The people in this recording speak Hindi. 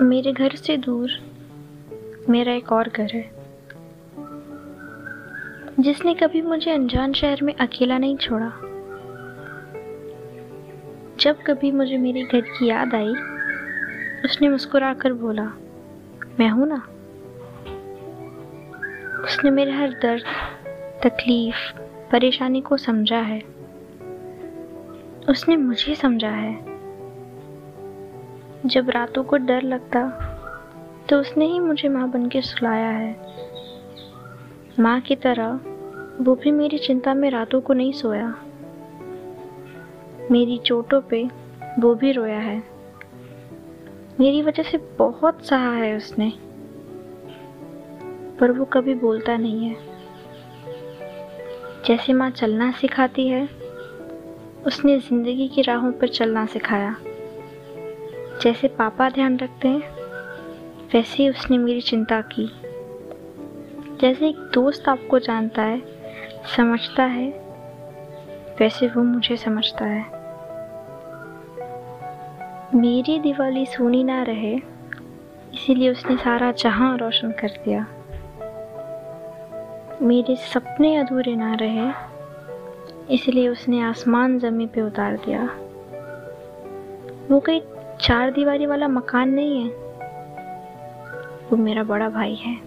मेरे घर से दूर मेरा एक और घर है, जिसने कभी मुझे अनजान शहर में अकेला नहीं छोड़ा। जब कभी मुझे मेरे घर की याद आई, उसने मुस्कुराकर बोला, मैं हूँ ना? उसने मेरे हर दर्द, तकलीफ़, परेशानी को समझा है। उसने मुझे समझा है। जब रातों को डर लगता तो उसने ही मुझे माँ बन के सुलाया है। माँ की तरह, वो भी मेरी चिंता में रातों को नहीं सोया। मेरी चोटों पे वो भी रोया है। मेरी वजह से बहुत सहा है उसने, पर वो कभी बोलता नहीं है। जैसे माँ चलना सिखाती है, उसने ज़िंदगी की राहों पर चलना सिखाया। जैसे पापा ध्यान रखते हैं, वैसे ही उसने मेरी चिंता की। जैसे एक दोस्त आपको जानता है, समझता है, वैसे वो मुझे समझता है। मेरी दिवाली सोनी ना रहे, इसीलिए उसने सारा जहाँ रोशन कर दिया। मेरे सपने अधूरे ना रहे, इसलिए उसने आसमान ज़मीन पे उतार दिया। वो कोई चार दीवारी वाला मकान नहीं है। वो मेरा बड़ा भाई है।